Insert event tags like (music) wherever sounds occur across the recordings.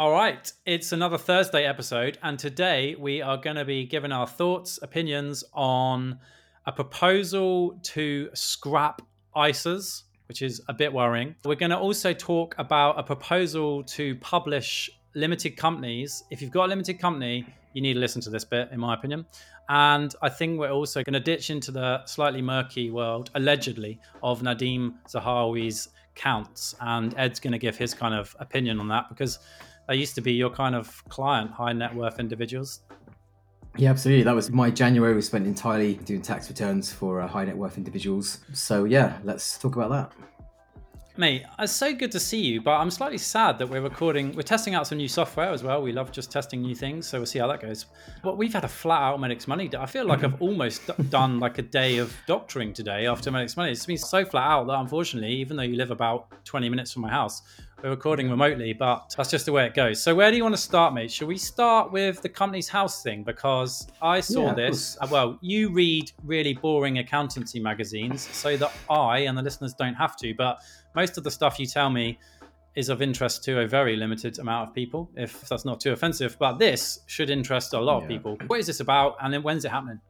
All right, it's another Thursday episode, and today we are going to be giving our thoughts, opinions on a proposal to scrap ISAs, which is a bit worrying. We're going to also talk about a proposal to publish limited companies. If you've got a limited company, you need to listen to this bit, in my opinion. And I think we're also going to ditch into the slightly murky world, allegedly, of Nadhim Zahawi's counts. And Ed's going to give his kind of opinion on that because they used to be your kind of client, high net worth individuals. Yeah, absolutely. That was my January was spent entirely doing tax returns for uh, high net worth individuals. So yeah, let's talk about that. Mate, it's so good to see you, but I'm slightly sad that we're recording. We're testing out some new software as well. We love just testing new things, so we'll see how that goes. But we've had a flat out Medics Money. I feel like I've (laughs) almost done like a day of doctoring today after Medics Money. It's been so flat out that unfortunately, even though you live about 20 minutes from my house, we're recording remotely, but that's just the way it goes. So, where do you want to start, mate? Should we start with the Companies House thing? Because I saw yeah, this. Uh, well, you read really boring accountancy magazines so that I and the listeners don't have to, but most of the stuff you tell me is of interest to a very limited amount of people, if that's not too offensive. But this should interest a lot yeah. of people. What is this about, and then when's it happening?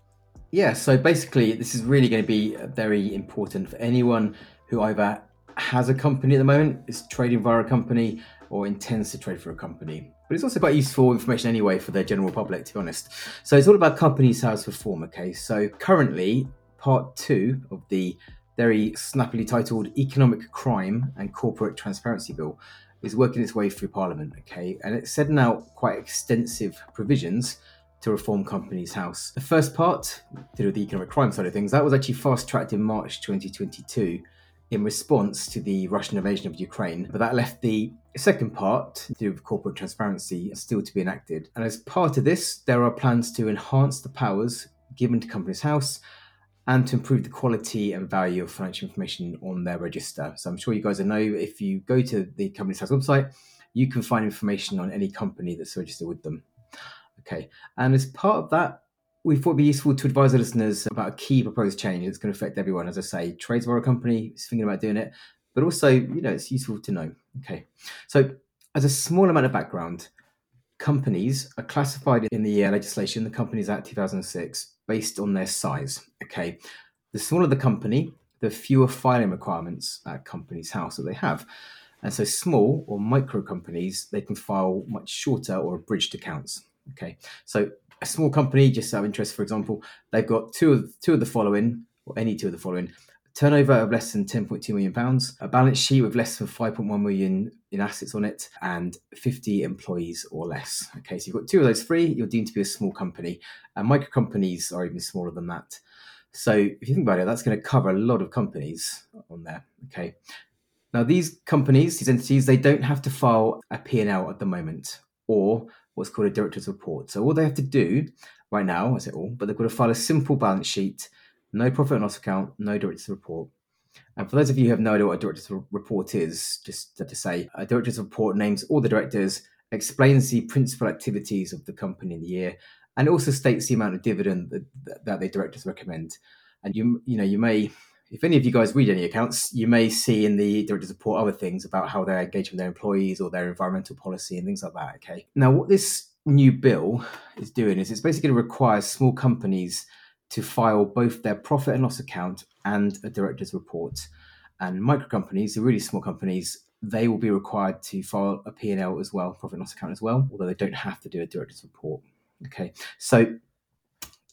Yeah, so basically, this is really going to be very important for anyone who either has a company at the moment, is trading via a company, or intends to trade for a company. But it's also quite useful information anyway for the general public, to be honest. So it's all about companies house reform. Okay, so currently, part two of the very snappily titled Economic Crime and Corporate Transparency Bill is working its way through Parliament. Okay, and it's setting out quite extensive provisions to reform Companies House. The first part, to do the economic crime side of things, that was actually fast tracked in March 2022 in response to the Russian invasion of Ukraine. But that left the second part, with corporate transparency, still to be enacted. And as part of this, there are plans to enhance the powers given to Companies House and to improve the quality and value of financial information on their register. So I'm sure you guys know if you go to the Companies House website, you can find information on any company that's registered with them. Okay, and as part of that, we thought it'd be useful to advise our listeners about a key proposed change that's going to affect everyone. As I say, trades a company is thinking about doing it, but also, you know, it's useful to know. Okay, so as a small amount of background, companies are classified in the uh, legislation, the Companies Act 2006, based on their size. Okay, the smaller the company, the fewer filing requirements at Companies House that they have. And so, small or micro companies, they can file much shorter or abridged accounts. Okay, so a small company, just out of interest, for example, they've got two of two of the following, or any two of the following: turnover of less than 10.2 million pounds, a balance sheet with less than 5.1 million in assets on it, and 50 employees or less. Okay, so you've got two of those three, you're deemed to be a small company. And micro companies are even smaller than that. So if you think about it, that's going to cover a lot of companies on there. Okay. Now these companies, these entities, they don't have to file a P&L at the moment or what's called a director's report. So all they have to do right now, I say all, but they've got to file a simple balance sheet, no profit and loss account, no director's report. And for those of you who have no idea what a director's report is, just to say, a director's report names all the directors, explains the principal activities of the company in the year, and also states the amount of dividend that, that the directors recommend. And you, you know, you may if any of you guys read any accounts, you may see in the director's report other things about how they're engaging with their employees or their environmental policy and things like that. Okay. Now, what this new bill is doing is it's basically going to require small companies to file both their profit and loss account and a director's report. And micro companies, the really small companies, they will be required to file a P&L as well, profit and loss account as well, although they don't have to do a director's report. Okay. So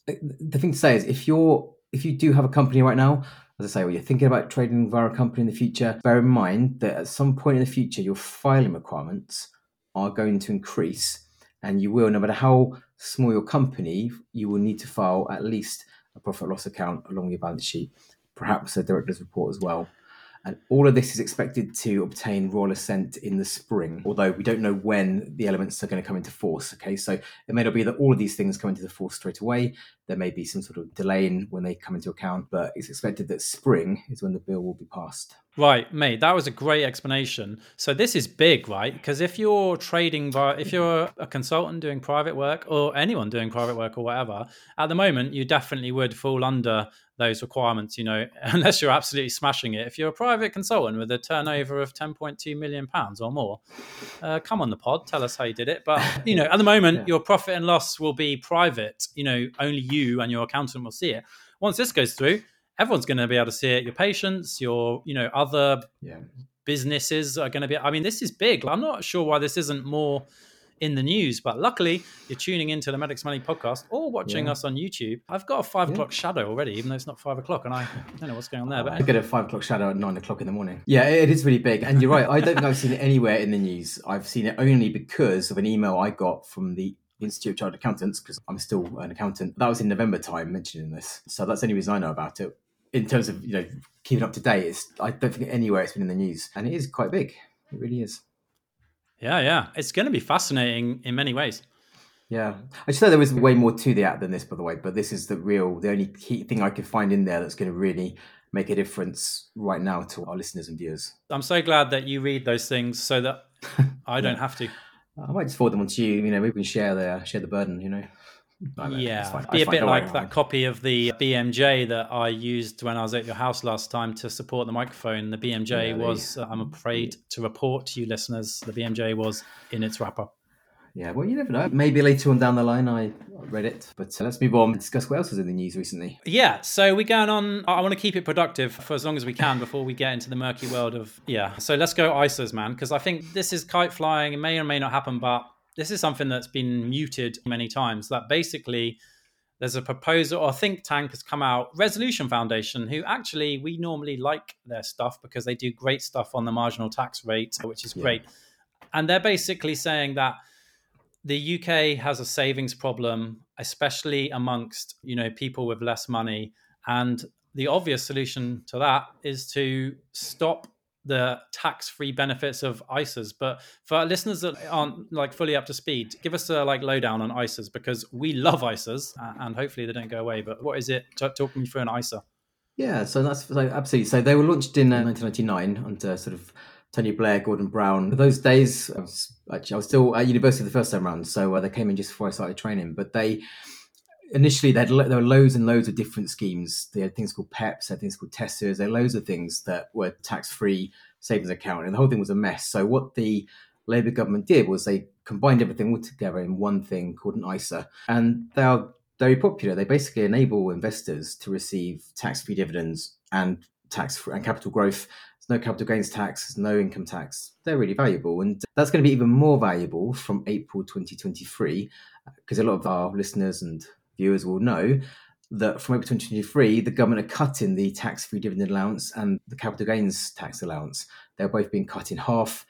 the thing to say is if you're if you do have a company right now as I say, when you're thinking about trading via a company in the future, bear in mind that at some point in the future, your filing requirements are going to increase. And you will, no matter how small your company, you will need to file at least a profit loss account along your balance sheet, perhaps a director's report as well. And all of this is expected to obtain royal assent in the spring, although we don't know when the elements are going to come into force. Okay, so it may not be that all of these things come into the force straight away. There may be some sort of delay in when they come into account, but it's expected that spring is when the bill will be passed. Right, mate, that was a great explanation. So this is big, right? Because if you're trading, if you're a consultant doing private work or anyone doing private work or whatever, at the moment you definitely would fall under those requirements, you know, (laughs) unless you're absolutely smashing it. If you're a private consultant with a turnover of 10.2 million pounds or more, uh, come on the pod, tell us how you did it. But, you know, at the moment, (laughs) yeah. your profit and loss will be private. You know, only you and your accountant will see it. Once this goes through, everyone's going to be able to see it. Your patients, your, you know, other yeah. businesses are going to be, I mean, this is big. I'm not sure why this isn't more in the news. But luckily, you're tuning into the Medics Money podcast or watching yeah. us on YouTube. I've got a five yeah. o'clock shadow already, even though it's not five o'clock, and I don't know what's going on there. But I get a five o'clock shadow at nine o'clock in the morning. Yeah, it is really big, and you're right. I don't think I've seen it anywhere in the news. I've seen it only because of an email I got from the Institute of Chartered Accountants because I'm still an accountant. That was in November time mentioning this, so that's the only reason I know about it. In terms of you know keeping up to date, it's I don't think anywhere it's been in the news, and it is quite big. It really is. Yeah, yeah. It's going to be fascinating in many ways. Yeah. I just thought there was way more to the app than this, by the way, but this is the real, the only key thing I could find in there that's going to really make a difference right now to our listeners and viewers. I'm so glad that you read those things so that (laughs) I don't yeah. have to. I might just forward them on to you. You know, we can share the share the burden. You know yeah, be a bit like that copy of the BMJ that I used when I was at your house last time to support the microphone. The BMJ was, I'm afraid to report to you listeners, the BMJ was in its wrapper. Yeah, well, you never know. Maybe later on down the line, I read it. But uh, let's move on and discuss what else was in the news recently. Yeah, so we're going on. I want to keep it productive for as long as we can before we get into the murky world of. Yeah, so let's go ISAs, man, because I think this is kite flying. It may or may not happen, but this is something that's been muted many times that basically there's a proposal or think tank has come out resolution foundation who actually we normally like their stuff because they do great stuff on the marginal tax rate which is great yeah. and they're basically saying that the UK has a savings problem especially amongst you know people with less money and the obvious solution to that is to stop the tax-free benefits of ISAs. But for listeners that aren't like fully up to speed, give us a like lowdown on ISAs because we love ISAs and hopefully they don't go away. But what is it? Talk me through an ISA. Yeah, so that's so absolutely. So they were launched in uh, 1999 under sort of Tony Blair, Gordon Brown. Those days, I was, actually, I was still at university the first time around, so uh, they came in just before I started training. But they initially they had, there were loads and loads of different schemes. They had things called PEPs, they had things called TESSAs. There were loads of things that were tax free savings account, and the whole thing was a mess. So what the Labour government did was they combined everything all together in one thing called an ISA, and they are very popular. They basically enable investors to receive tax-free dividends and tax and capital growth. There's no capital gains tax, there's no income tax. They're really valuable, and that's going to be even more valuable from April 2023 because a lot of our listeners and viewers will know that from April 2023, the government are cutting the tax free dividend allowance and the capital gains tax allowance. They're both being cut in half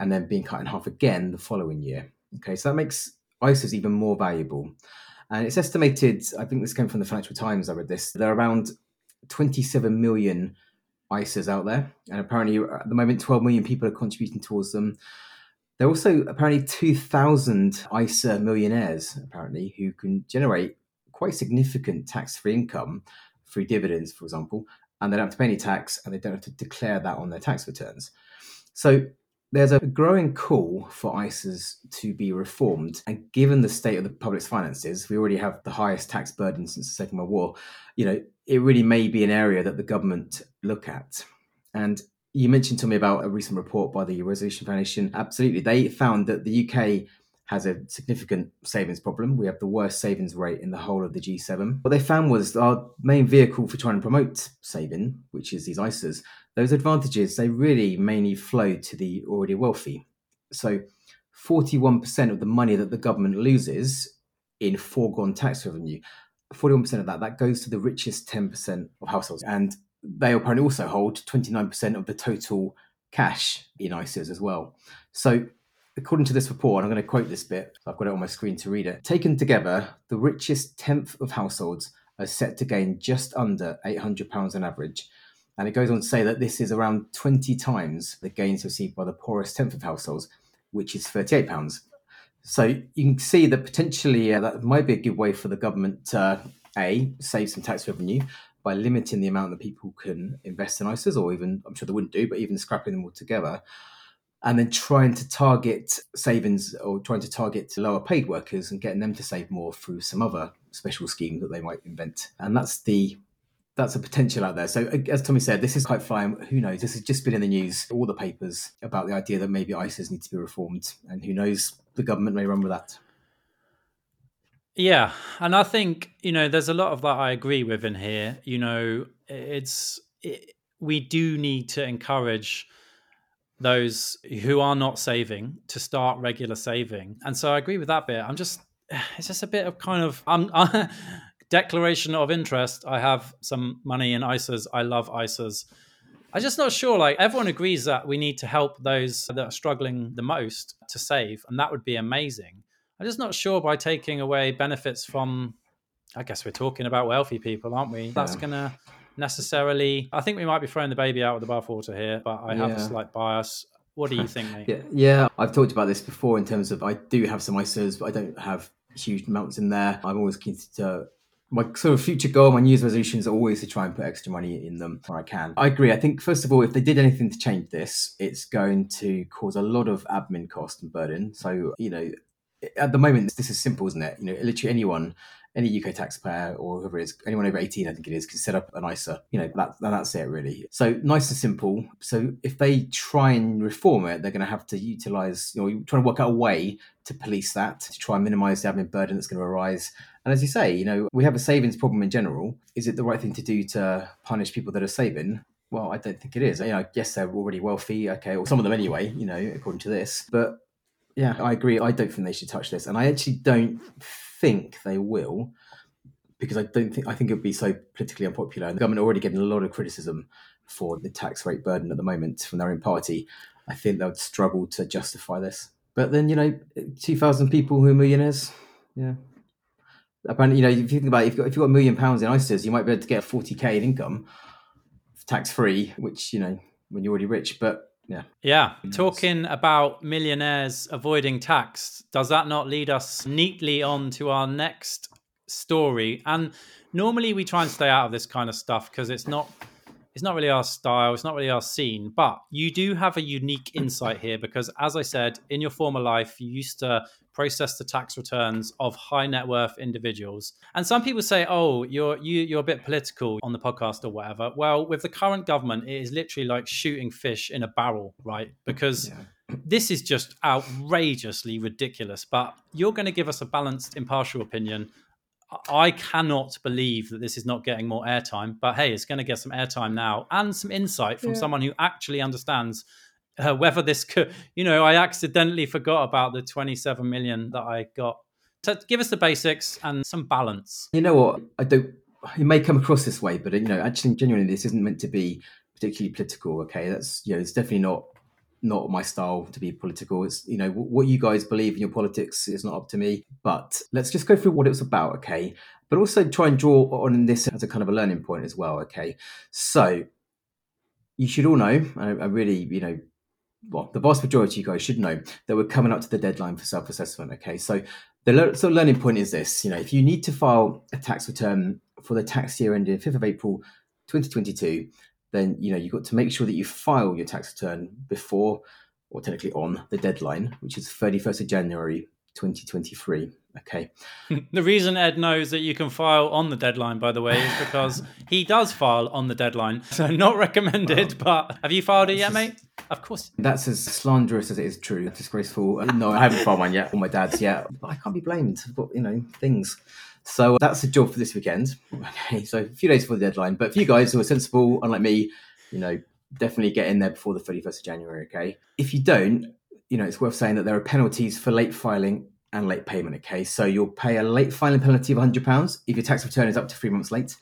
and then being cut in half again the following year. Okay, so that makes ISAs even more valuable. And it's estimated, I think this came from the Financial Times, I read this, there are around 27 million ISAs out there. And apparently, uh, at the moment, 12 million people are contributing towards them. There are also apparently 2,000 ISA millionaires, apparently, who can generate quite significant tax-free income through dividends, for example, and they don't have to pay any tax and they don't have to declare that on their tax returns. So there's a growing call for ISAs to be reformed. And given the state of the public's finances, we already have the highest tax burden since the Second World War. You know, it really may be an area that the government look at. And you mentioned to me about a recent report by the Resolution Foundation. Absolutely. They found that the UK has a significant savings problem. We have the worst savings rate in the whole of the G7. What they found was our main vehicle for trying to promote saving, which is these ISAs, those advantages, they really mainly flow to the already wealthy. So 41% of the money that the government loses in foregone tax revenue, 41% of that, that goes to the richest 10% of households. And they apparently also hold 29% of the total cash in ISAs as well. So According to this report, and I'm going to quote this bit, I've got it on my screen to read it. Taken together, the richest tenth of households are set to gain just under £800 on average. And it goes on to say that this is around 20 times the gains received by the poorest tenth of households, which is £38. So you can see that potentially uh, that might be a good way for the government to a save some tax revenue by limiting the amount that people can invest in ISAs, or even I'm sure they wouldn't do, but even scrapping them all together and then trying to target savings or trying to target lower paid workers and getting them to save more through some other special scheme that they might invent. And that's the that's a potential out there. So, as Tommy said, this is quite fine. Who knows? This has just been in the news, all the papers about the idea that maybe ISAs need to be reformed, and who knows, the government may run with that. Yeah, and I think you know there's a lot of that I agree with in here. You know, it's it, we do need to encourage those who are not saving to start regular saving, and so I agree with that bit. I'm just (sighs) it's just a bit of kind of I'm, (laughs) declaration of interest. I have some money in ISAs. I love ISAs. I'm just not sure. Like everyone agrees that we need to help those that are struggling the most to save, and that would be amazing. I'm just not sure by taking away benefits from. I guess we're talking about wealthy people, aren't we? That's gonna necessarily. I think we might be throwing the baby out with the bathwater here, but I have yeah. a slight bias. What do you think, (laughs) mate? yeah, yeah, I've talked about this before in terms of I do have some ISAs, but I don't have huge amounts in there. I'm always keen to my sort of future goal, my New Year's resolutions are always to try and put extra money in them where I can. I agree. I think first of all, if they did anything to change this, it's going to cause a lot of admin cost and burden. So you know, at the moment, this is simple, isn't it? You know, literally anyone, any UK taxpayer or whoever it is, anyone over 18, I think it is, can set up an ISA. You know, that, that's it really. So nice and simple. So if they try and reform it, they're going to have to utilize, you know, trying to work out a way to police that, to try and minimize the admin burden that's going to arise. And as you say, you know, we have a savings problem in general. Is it the right thing to do to punish people that are saving? Well, I don't think it is. You know, I guess they're already wealthy, okay, or some of them anyway, you know, according to this. But yeah, I agree. I don't think they should touch this, and I actually don't think they will, because I don't think I think it would be so politically unpopular. And the government are already getting a lot of criticism for the tax rate burden at the moment from their own party. I think they would struggle to justify this. But then you know, two thousand people who are millionaires, yeah. Apparently, you know, if you think about it, if you've got, a million pounds in ISAs, you might be able to get forty k in income, tax free, which you know when you're already rich. But yeah. Yeah. Talking about millionaires avoiding tax, does that not lead us neatly on to our next story? And normally we try and stay out of this kind of stuff because it's not it's not really our style, it's not really our scene, but you do have a unique insight here because as I said, in your former life you used to process the tax returns of high net worth individuals. And some people say, "Oh, you're you, you're a bit political on the podcast or whatever." Well, with the current government, it is literally like shooting fish in a barrel, right? Because yeah. this is just outrageously ridiculous. But you're going to give us a balanced, impartial opinion. I cannot believe that this is not getting more airtime, but hey, it's going to get some airtime now and some insight from yeah. someone who actually understands uh, whether this could, you know, I accidentally forgot about the 27 million that I got. So give us the basics and some balance. You know what? I don't. It may come across this way, but you know, actually, genuinely, this isn't meant to be particularly political. Okay, that's you know, it's definitely not not my style to be political. It's you know what you guys believe in your politics is not up to me. But let's just go through what it was about, okay? But also try and draw on this as a kind of a learning point as well, okay? So you should all know. I, I really, you know, well, the vast majority of you guys should know that we're coming up to the deadline for self assessment. Okay, so the le- learning point is this: you know, if you need to file a tax return for the tax year ending fifth of April, 2022, then you know you've got to make sure that you file your tax return before, or technically on the deadline, which is 31st of January 2023. Okay. (laughs) the reason Ed knows that you can file on the deadline, by the way, is because (laughs) he does file on the deadline. So (laughs) not recommended, well, but have you filed it yet, mate? Of course. That's as slanderous as it is true. Disgraceful. Uh, no, I haven't filed mine yet. Or my dad's yet. But I can't be blamed. I've got, you know, things. So that's the job for this weekend. Okay. So a few days before the deadline. But for you guys who are sensible, unlike me, you know, definitely get in there before the 31st of January. Okay. If you don't, you know, it's worth saying that there are penalties for late filing and late payment. Okay, so you'll pay a late filing penalty of £100 if your tax return is up to three months late.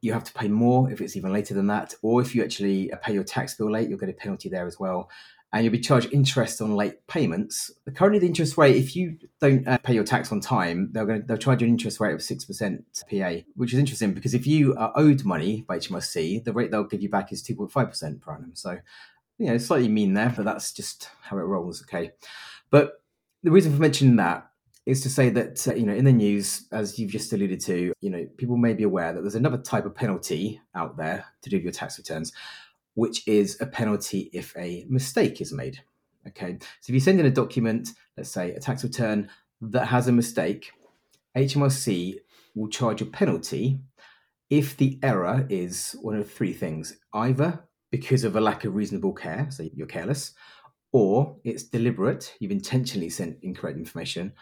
You have to pay more if it's even later than that, or if you actually pay your tax bill late, you'll get a penalty there as well. And you'll be charged interest on late payments. Currently, the interest rate, if you don't uh, pay your tax on time, they're going to they'll charge you an interest rate of six percent PA, which is interesting because if you are owed money by HMRC, the rate they'll give you back is two point five percent per annum. So, you know, slightly mean there, but that's just how it rolls. Okay, but the reason for mentioning that is to say that uh, you know in the news as you've just alluded to you know people may be aware that there's another type of penalty out there to do with your tax returns which is a penalty if a mistake is made okay? So if you send in a document let's say a tax return that has a mistake hmrc will charge a penalty if the error is one of three things either because of a lack of reasonable care, so you're careless, or it's deliberate, you've intentionally sent incorrect information,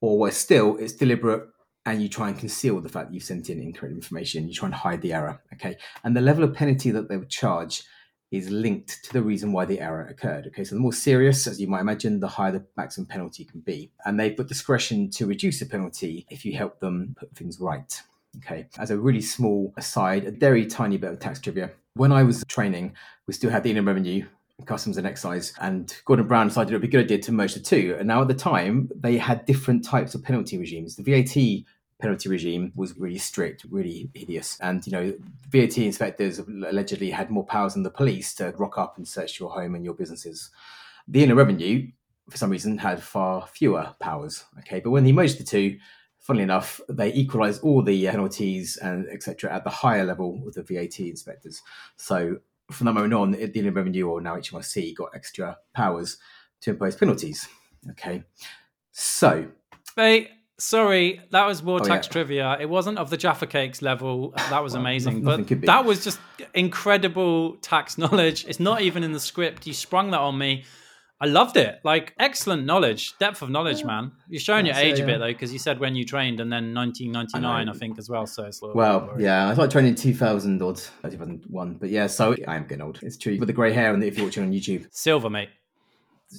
or worse still, it's deliberate and you try and conceal the fact that you've sent in incorrect information, you try and hide the error. Okay. And the level of penalty that they would charge is linked to the reason why the error occurred. Okay, so the more serious, as you might imagine, the higher the maximum penalty can be. And they've got discretion to reduce the penalty if you help them put things right. Okay, as a really small aside, a very tiny bit of tax trivia. When I was training, we still had the Inland Revenue customs and excise and gordon brown decided it would be a good idea to merge the two and now at the time they had different types of penalty regimes the vat penalty regime was really strict, really hideous. And, you know, VAT inspectors allegedly had more powers than the police to rock up and search your home and your businesses. The Inland Revenue, for some reason, had far fewer powers. Okay, but when he merged the two, funnily enough, they equalised all the penalties and etc. at the higher level with the VAT inspectors. So from that moment on, the Inland Revenue or now HMRC got extra powers to impose penalties. Okay, so they Sorry, that was more oh, tax yeah. trivia. It wasn't of the Jaffa Cakes level. That was well, amazing. Nothing, nothing but that was just incredible tax (laughs) knowledge. It's not even in the script. You sprung that on me. I loved it. Like excellent knowledge, depth of knowledge, yeah. man. You're showing your age a bit though, because you said when you trained, and then 1999, I, I think, as well. So it's well, yeah. I thought I trained in 2000 or 2001, but yeah. So I am getting old. It's true with the grey hair, and if you're watching on YouTube, silver, mate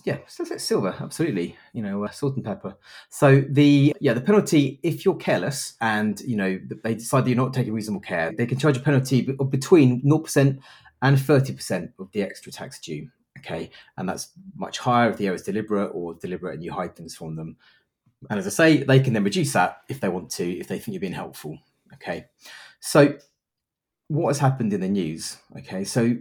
yeah, silver, absolutely. You know, uh, salt and pepper. So the yeah, the penalty if you're careless and you know they decide that you're not taking reasonable care, they can charge a penalty between 0% and 30% of the extra tax due. Okay, and that's much higher if the error is deliberate or deliberate and you hide things from them. And as I say, they can then reduce that if they want to, if they think you're being helpful. Okay, so what has happened in the news? Okay, so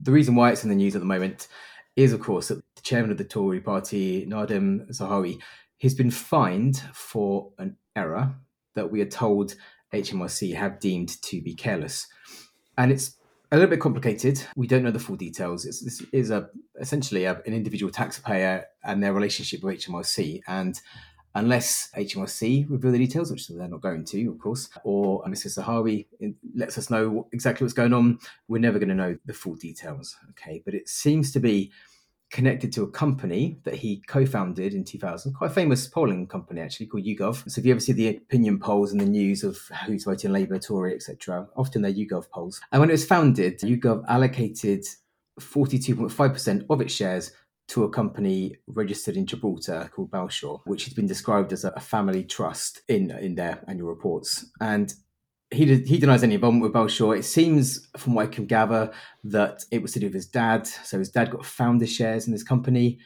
the reason why it's in the news at the moment is, of course, that the chairman of the Tory party, Nadhim Zahawi, has been fined for an error that we are told HMRC have deemed to be careless. And it's a little bit complicated. We don't know the full details. It's, this is a essentially a, an individual taxpayer and their relationship with HMRC. And unless HMRC reveal the details, which they're not going to, of course, or Mr. Zahawi lets us know exactly what's going on, we're never going to know the full details. Okay, but it seems to be connected to a company that he co-founded in 2000, quite a famous polling company actually called YouGov. So if you ever see the opinion polls in the news of who's voting Labour, Tory, etc., often they're YouGov polls. And when it was founded, YouGov allocated 42.5% of its shares to a company registered in Gibraltar called Balshaw, which has been described as a family trust in in their annual reports. And he he denies any involvement with Balshaw. It seems, from what I can gather, that it was to do with his dad. So his dad got founder shares in this company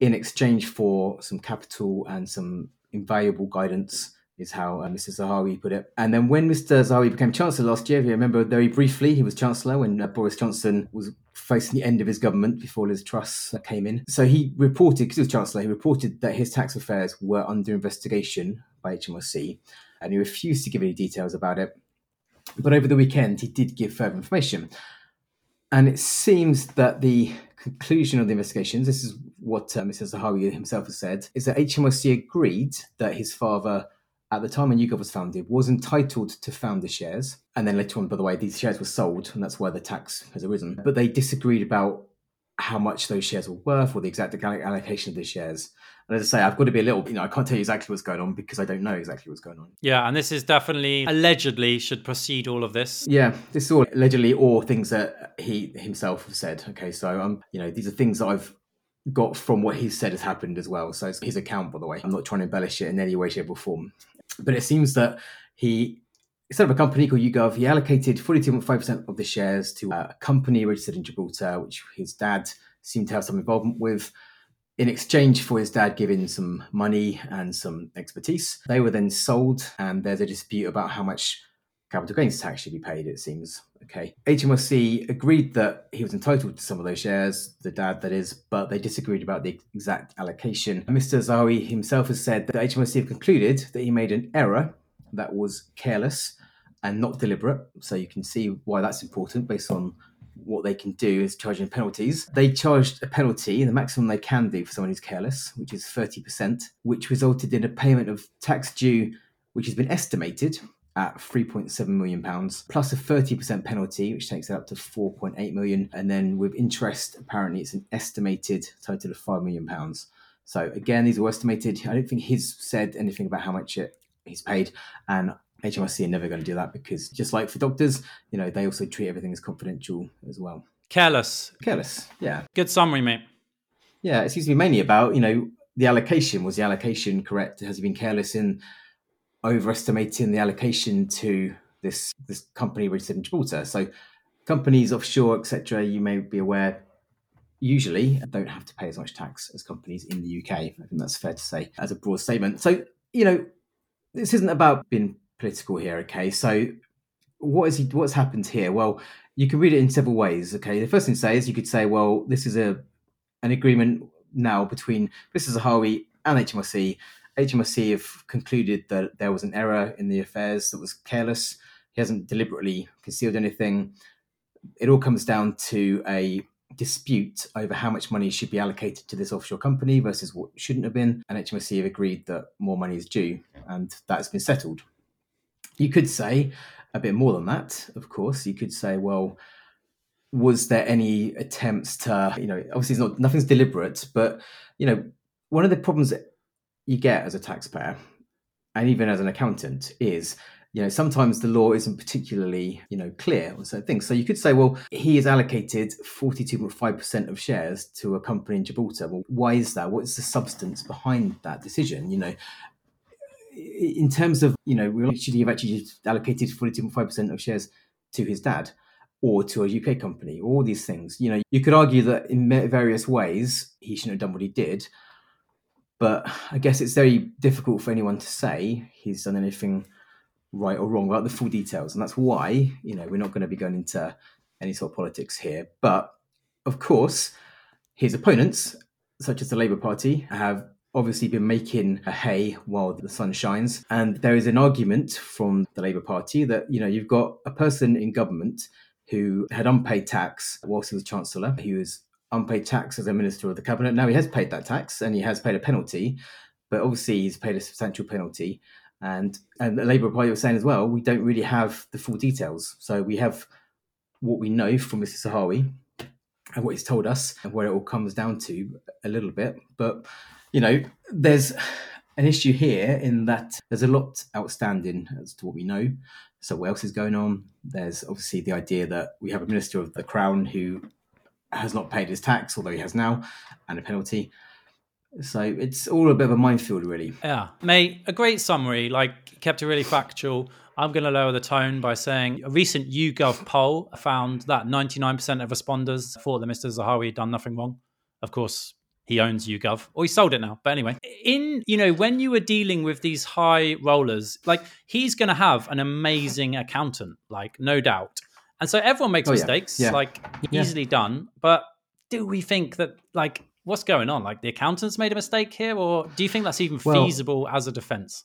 in exchange for some capital and some invaluable guidance is how uh, Mr. Zahawi put it. And then when Mr. Zahawi became Chancellor last year, if you remember very briefly, he was Chancellor when uh, Boris Johnson was facing the end of his government before Liz Truss came in. So he reported, because he was Chancellor, he reported that his tax affairs were under investigation by HMRC, and he refused to give any details about it. But over the weekend, he did give further information. And it seems that the conclusion of the investigations, this is what uh, Mr. Zahawi himself has said, is that HMRC agreed that his father at the time when YouGov was founded, was entitled to founder shares. And then later on, by the way, these shares were sold, and that's why the tax has arisen. But they disagreed about how much those shares were worth or the exact allocation of the shares. And as I say, I've got to be a little, you know, I can't tell you exactly what's going on because I don't know exactly what's going on. Yeah, and this is definitely allegedly should precede all of this. Yeah, this is all allegedly or things that he himself has said. Okay, so um, you know, these are things that I've got from what he said has happened as well. So it's his account, by the way. I'm not trying to embellish it in any way, shape, or form. But it seems that he, instead of a company called YouGov, he allocated 42.5% of the shares to a company registered in Gibraltar, which his dad seemed to have some involvement with. In exchange for his dad giving some money and some expertise, they were then sold, and there's a dispute about how much capital gains tax should be paid, it seems. Okay. HMRC agreed that he was entitled to some of those shares, the dad that is, but they disagreed about the exact allocation. Mr. Zahawi himself has said that HMRC have concluded that he made an error that was careless and not deliberate. So you can see why that's important based on what they can do is charging penalties. They charged a penalty, the maximum they can do for someone who's careless, which is 30%, which resulted in a payment of tax due, which has been estimated at 3.7 million pounds plus a 30% penalty which takes it up to 4.8 million and then with interest apparently it's an estimated total of 5 million pounds so again these are estimated i don't think he's said anything about how much it, he's paid and HMRC are never going to do that because just like for doctors you know they also treat everything as confidential as well careless careless yeah good summary mate yeah it seems to be mainly about you know the allocation was the allocation correct has he been careless in overestimating the allocation to this this company registered in Gibraltar. So companies offshore, etc., you may be aware, usually don't have to pay as much tax as companies in the UK. I think that's fair to say as a broad statement. So you know, this isn't about being political here. Okay, so what is he, what's happened here? Well, you can read it in several ways. Okay, the first thing to say is you could say, well, this is a an agreement now between Mr. Zahawi and HMRC HMRC have concluded that there was an error in the affairs that was careless. He hasn't deliberately concealed anything. It all comes down to a dispute over how much money should be allocated to this offshore company versus what shouldn't have been. And HMRC have agreed that more money is due, and that's been settled. You could say a bit more than that, of course. You could say, well, was there any attempts to, you know, obviously it's not nothing's deliberate, but you know, one of the problems that you get as a taxpayer and even as an accountant is you know sometimes the law isn't particularly you know clear on certain things. So you could say well he has allocated 42.5% of shares to a company in gibraltar. Well why is that? What's the substance behind that decision? You know in terms of you know should he have actually allocated 42.5% of shares to his dad or to a uk company or all these things you know you could argue that in various ways he shouldn't have done what he did but I guess it's very difficult for anyone to say he's done anything right or wrong without the full details. And that's why, you know, we're not going to be going into any sort of politics here. But of course, his opponents, such as the Labour Party, have obviously been making a hay while the sun shines. And there is an argument from the Labour Party that, you know, you've got a person in government who had unpaid tax whilst he was Chancellor. He was unpaid tax as a minister of the cabinet. Now he has paid that tax and he has paid a penalty, but obviously he's paid a substantial penalty. And and the Labour Party was saying as well, we don't really have the full details. So we have what we know from Mr. Zahawi and what he's told us and where it all comes down to a little bit. But you know, there's an issue here in that there's a lot outstanding as to what we know. So what else is going on? There's obviously the idea that we have a minister of the crown who has not paid his tax, although he has now, and a penalty. So it's all a bit of a minefield, really. Yeah, mate, a great summary. Like, kept it really factual. I'm going to lower the tone by saying a recent YouGov poll found that 99% of responders thought that Mr. Zahawi had done nothing wrong. Of course, he owns YouGov, or he sold it now. But anyway, in you know, when you were dealing with these high rollers, like he's going to have an amazing accountant, like no doubt. And so everyone makes oh, mistakes, yeah. Yeah. like yeah. easily done. But do we think that like what's going on? Like the accountants made a mistake here, or do you think that's even well, feasible as a defense?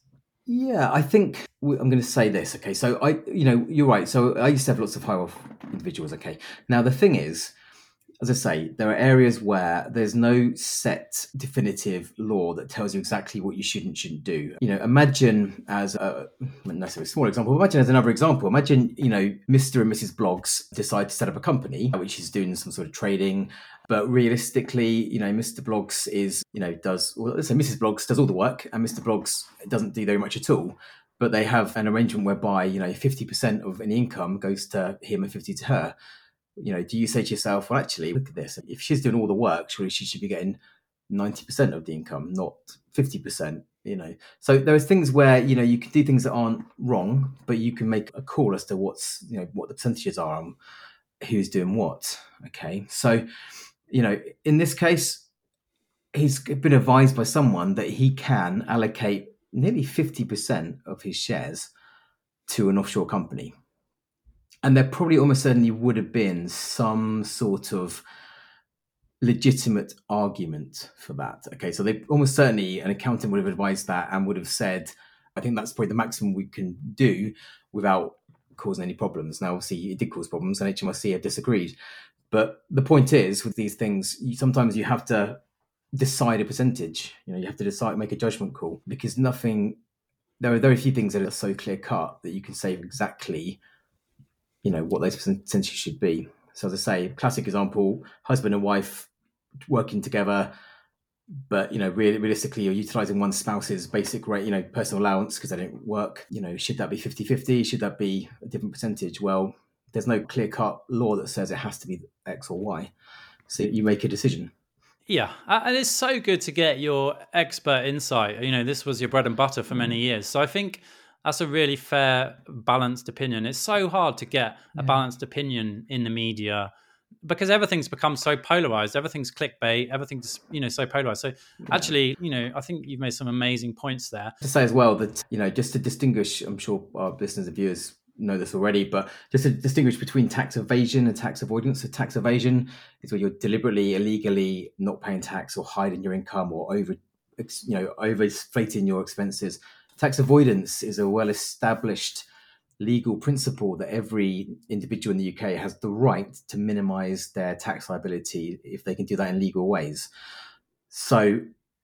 Yeah, I think I'm going to say this. Okay, so I, you know, you're right. So I used to have lots of high wealth individuals. Okay, now the thing is, as I say, there are areas where there's no set definitive law that tells you exactly what you should and shouldn't do. You know, imagine as a necessarily a small example, imagine as another example, imagine, you know, Mr. and Mrs. Bloggs decide to set up a company which is doing some sort of trading. But realistically, you know, Mr. Bloggs is, you know, does well, say Mrs. Bloggs does all the work and Mr. Bloggs doesn't do very much at all but they have an arrangement whereby you know 50% of any income goes to him and 50 to her you know, do you say to yourself, well, actually, look at this. If she's doing all the work, surely she should be getting 90% of the income, not 50%, you know. So there are things where, you know, you can do things that aren't wrong, but you can make a call as to what's, you know, what the percentages are on who's doing what. Okay. So, you know, in this case, he's been advised by someone that he can allocate nearly 50% of his shares to an offshore company and there probably almost certainly would have been some sort of legitimate argument for that. Okay, so they almost certainly an accountant would have advised that and would have said, I think that's probably the maximum we can do without causing any problems. Now, obviously, it did cause problems, and HMRC have disagreed. But the point is, with these things, you, sometimes you have to decide a percentage. You know, you have to decide, make a judgment call because nothing there are very few things that are so clear cut that you can say exactly, you know, what those percentages should be. So as I say, classic example: husband and wife working together, but you know, really, realistically, you're utilizing one spouse's basic rate, you know, personal allowance because they don't work. You know, should that be 50-50? Should that be a different percentage? Well, there's no clear cut law that says it has to be X or Y. So you make a decision. Yeah, and it's so good to get your expert insight. You know, this was your bread and butter for many mm. years. So I think that's a really fair, balanced opinion. It's so hard to get a balanced opinion in the media because everything's become so polarized. Everything's clickbait. Everything's you know so polarized. So actually, you know, I think you've made some amazing points there. To say as well that you know, just to distinguish, I'm sure our listeners and viewers know this already, but just to distinguish between tax evasion and tax avoidance. So tax evasion is where you're deliberately, illegally not paying tax or hiding your income or over, you know, overinflating your expenses. Tax avoidance is a well-established legal principle that every individual in the UK has the right to minimise their tax liability if they can do that in legal ways. So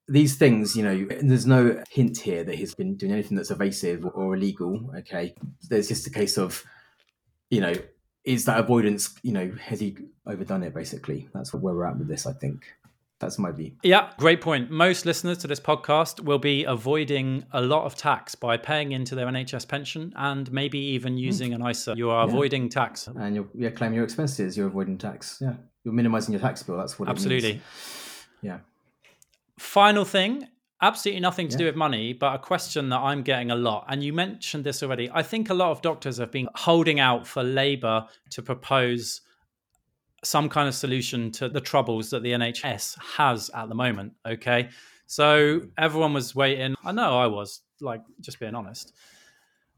these things, you know, there's no hint here that he's been doing anything that's evasive or illegal. Okay. There's just a case of, you know, is that avoidance, you know, has he overdone it basically? That's where we're at with this, I think. That's my view. Yeah, great point. Most listeners to this podcast will be avoiding a lot of tax by paying into their NHS pension and maybe even hmm. using mm. an ISA. You are yeah. avoiding tax. And you're yeah, claiming your expenses, you're avoiding tax. Yeah. You're minimizing your tax bill. That's what it is. Absolutely. Yeah. Final thing, absolutely nothing to yeah. do with money, but a question that I'm getting a lot. And you mentioned this already. I think a lot of doctors have been holding out for Labour to propose some kind of solution to the troubles that the NHS has at the moment. Okay. So everyone was waiting. I know I was, like, just being honest.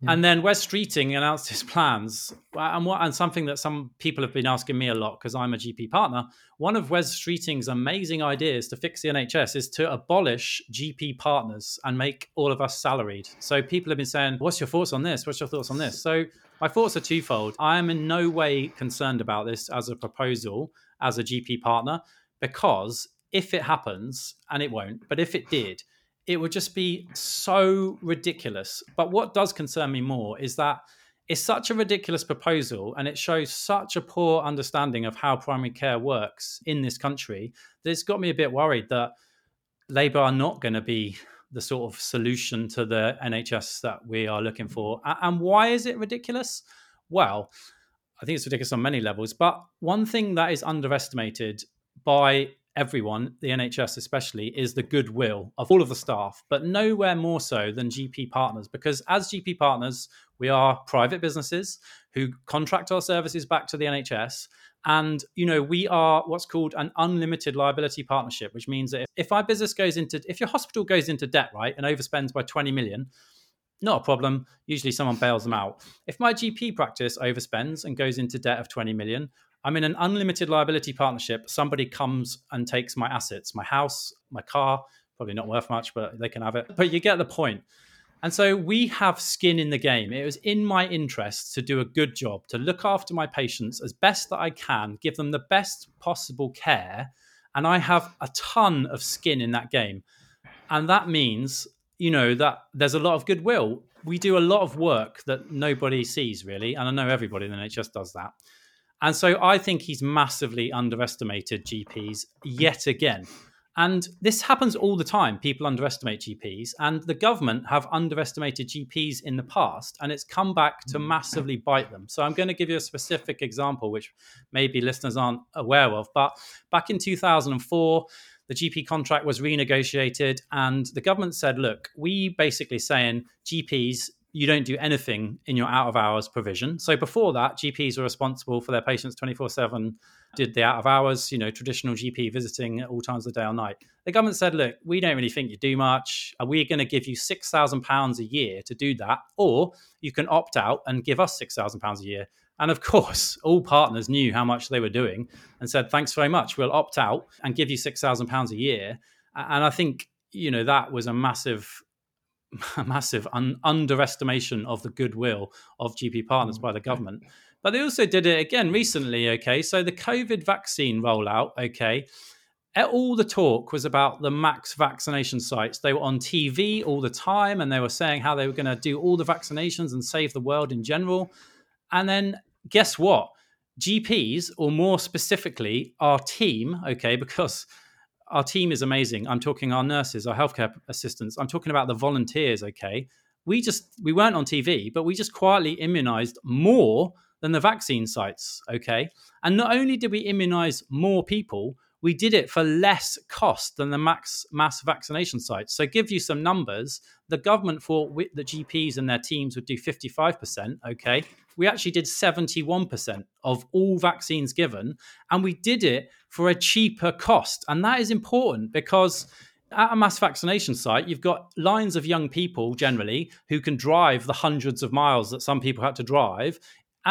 Yeah. And then Wes Streeting announced his plans, and what and something that some people have been asking me a lot because I'm a GP partner. One of Wes Streeting's amazing ideas to fix the NHS is to abolish GP partners and make all of us salaried. So people have been saying, "What's your thoughts on this? What's your thoughts on this?" So my thoughts are twofold. I am in no way concerned about this as a proposal as a GP partner because if it happens, and it won't, but if it did it would just be so ridiculous. But what does concern me more is that it's such a ridiculous proposal and it shows such a poor understanding of how primary care works in this country that it's got me a bit worried that Labour are not going to be the sort of solution to the NHS that we are looking for. And why is it ridiculous? Well, I think it's ridiculous on many levels. But one thing that is underestimated by everyone, the NHS especially, is the goodwill of all of the staff, but nowhere more so than GP partners. Because as GP partners, we are private businesses who contract our services back to the NHS. And, you know, we are what's called an unlimited liability partnership, which means that if, our business goes into, if your hospital goes into debt, right, and overspends by 20 million, not a problem. Usually someone bails them out. If my GP practice overspends and goes into debt of 20 million, I'm in an unlimited liability partnership. Somebody comes and takes my assets, my house, my car, probably not worth much, but they can have it. But you get the point. And so we have skin in the game. It was in my interest to do a good job, to look after my patients as best that I can, give them the best possible care. And I have a ton of skin in that game. And that means, you know, that there's a lot of goodwill. We do a lot of work that nobody sees, really. And I know everybody in the NHS does that. And so I think he's massively underestimated GPs yet again. And this happens all the time. People underestimate GPs, and the government have underestimated GPs in the past, and it's come back to massively bite them. So I'm going to give you a specific example, which maybe listeners aren't aware of. But back in 2004, the GP contract was renegotiated, and the government said, look, we basically saying GPs you don't do anything in your out of hours provision. So before that, GPs were responsible for their patients 24 7, did the out of hours, you know, traditional GP visiting at all times of the day or night. The government said, look, we don't really think you do much. Uh, Are we going to give you £6,000 a year to do that? Or you can opt out and give us £6,000 a year. And of (laughs) course, all partners knew how much they were doing and said, thanks very much. We'll opt out and give you £6,000 a year. And I think, you know, that was a massive massive un- underestimation of the goodwill of GP partners mm, by the government. But they also did it again recently. Okay, so the COVID vaccine rollout. Okay, all the talk was about the max vaccination sites. They were on TV all the time and they were saying how they were going to do all the vaccinations and save the world in general. And then guess what? GPs, or more specifically, our team, okay, because our team is amazing. I'm talking our nurses, our healthcare assistants. I'm talking about the volunteers, okay? We just we weren't on TV, but we just quietly immunized more than the vaccine sites, okay? And not only did we immunize more people, we did it for less cost than the max mass vaccination sites. So, give you some numbers. The government thought the GPs and their teams would do 55%. Okay. We actually did 71% of all vaccines given, and we did it for a cheaper cost. And that is important because at a mass vaccination site, you've got lines of young people generally who can drive the hundreds of miles that some people had to drive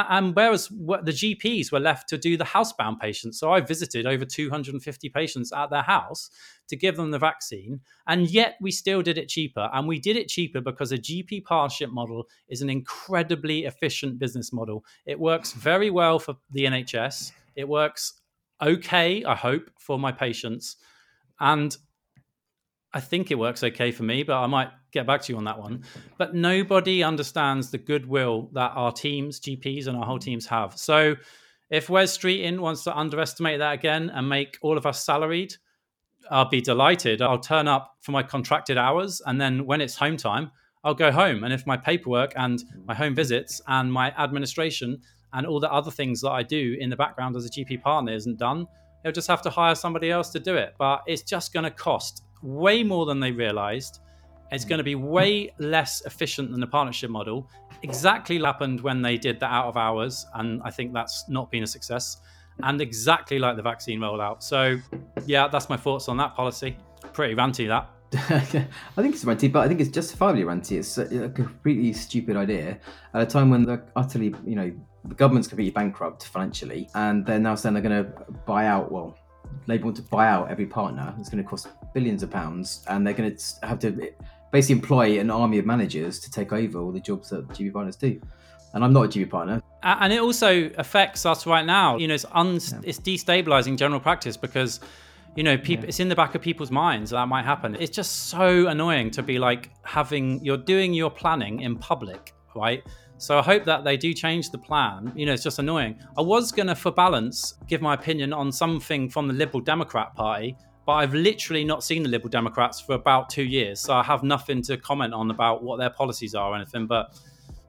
and whereas the GPs were left to do the housebound patients. So I visited over 250 patients at their house to give them the vaccine. And yet we still did it cheaper. And we did it cheaper because a GP partnership model is an incredibly efficient business model. It works very well for the NHS. It works okay, I hope, for my patients. And I think it works okay for me, but I might get back to you on that one. But nobody understands the goodwill that our teams, GPs, and our whole teams have. So if Wes Streeting wants to underestimate that again and make all of us salaried, I'll be delighted. I'll turn up for my contracted hours, and then when it's home time, I'll go home. And if my paperwork and my home visits and my administration and all the other things that I do in the background as a GP partner isn't done, they'll just have to hire somebody else to do it. But it's just going to cost way more than they realized. It's going to be mm. way less efficient than the partnership model. Exactly happened when they did the out of hours, and I think that's not been a success. And exactly like the vaccine rollout. So, yeah, that's my thoughts on that policy. Pretty ranty that. (laughs) I think it's ranty, but I think it's justifiably ranty. It's a completely stupid idea at a time when they're utterly, you know, the government's completely bankrupt financially, and they're now saying they're going to buy out. Well, Labour want to buy out every partner. It's going to cost billions of pounds, and they're going to have to basically employ an army of managers to take over all the jobs that GP partners do. And I'm not a GP partner. And it also affects us right now. You know, it's un- yeah. it's destabilizing general practice because you know people yeah. it's in the back of people's minds that might happen it's just so annoying to be like having you're doing your planning in public right so I hope that they do change the plan. You know, it's just annoying. I was going to, for balance, give my opinion on something from the Liberal Democrat Party, but I've literally not seen the Liberal Democrats for about two years. So I have nothing to comment on about what their policies are or anything. But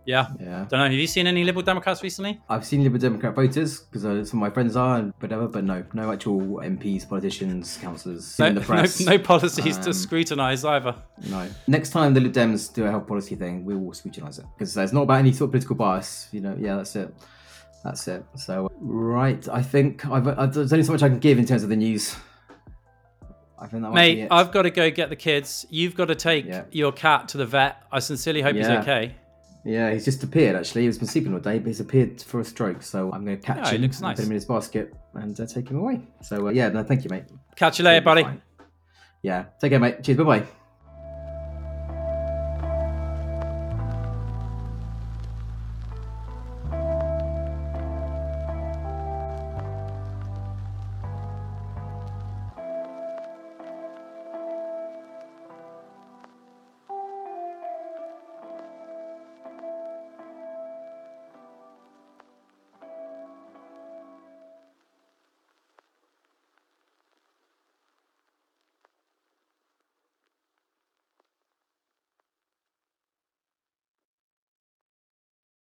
yeah. Yeah. Don't know. Have you seen any Liberal Democrats recently? I've seen Liberal Democrat voters because uh, some of my friends are and whatever, but no, no actual MPs, politicians, councillors, no, in the press. no, no, policies um, to scrutinise either. No. Next time the Lib Dems do a health policy thing, we will scrutinise it because it's not about any sort of political bias. You know, yeah, that's it. That's it. So, right, I think I've, I've, there's only so much I can give in terms of the news. I think that Mate, I've got to go get the kids. You've got to take yeah. your cat to the vet. I sincerely hope yeah. he's okay. Yeah, he's just appeared actually. He's been sleeping all day, but he's appeared for a stroke. So I'm going to catch him, looks nice. put him in his basket, and uh, take him away. So uh, yeah, no, thank you, mate. Catch you later, buddy. Yeah, take care, mate. Cheers. Bye bye.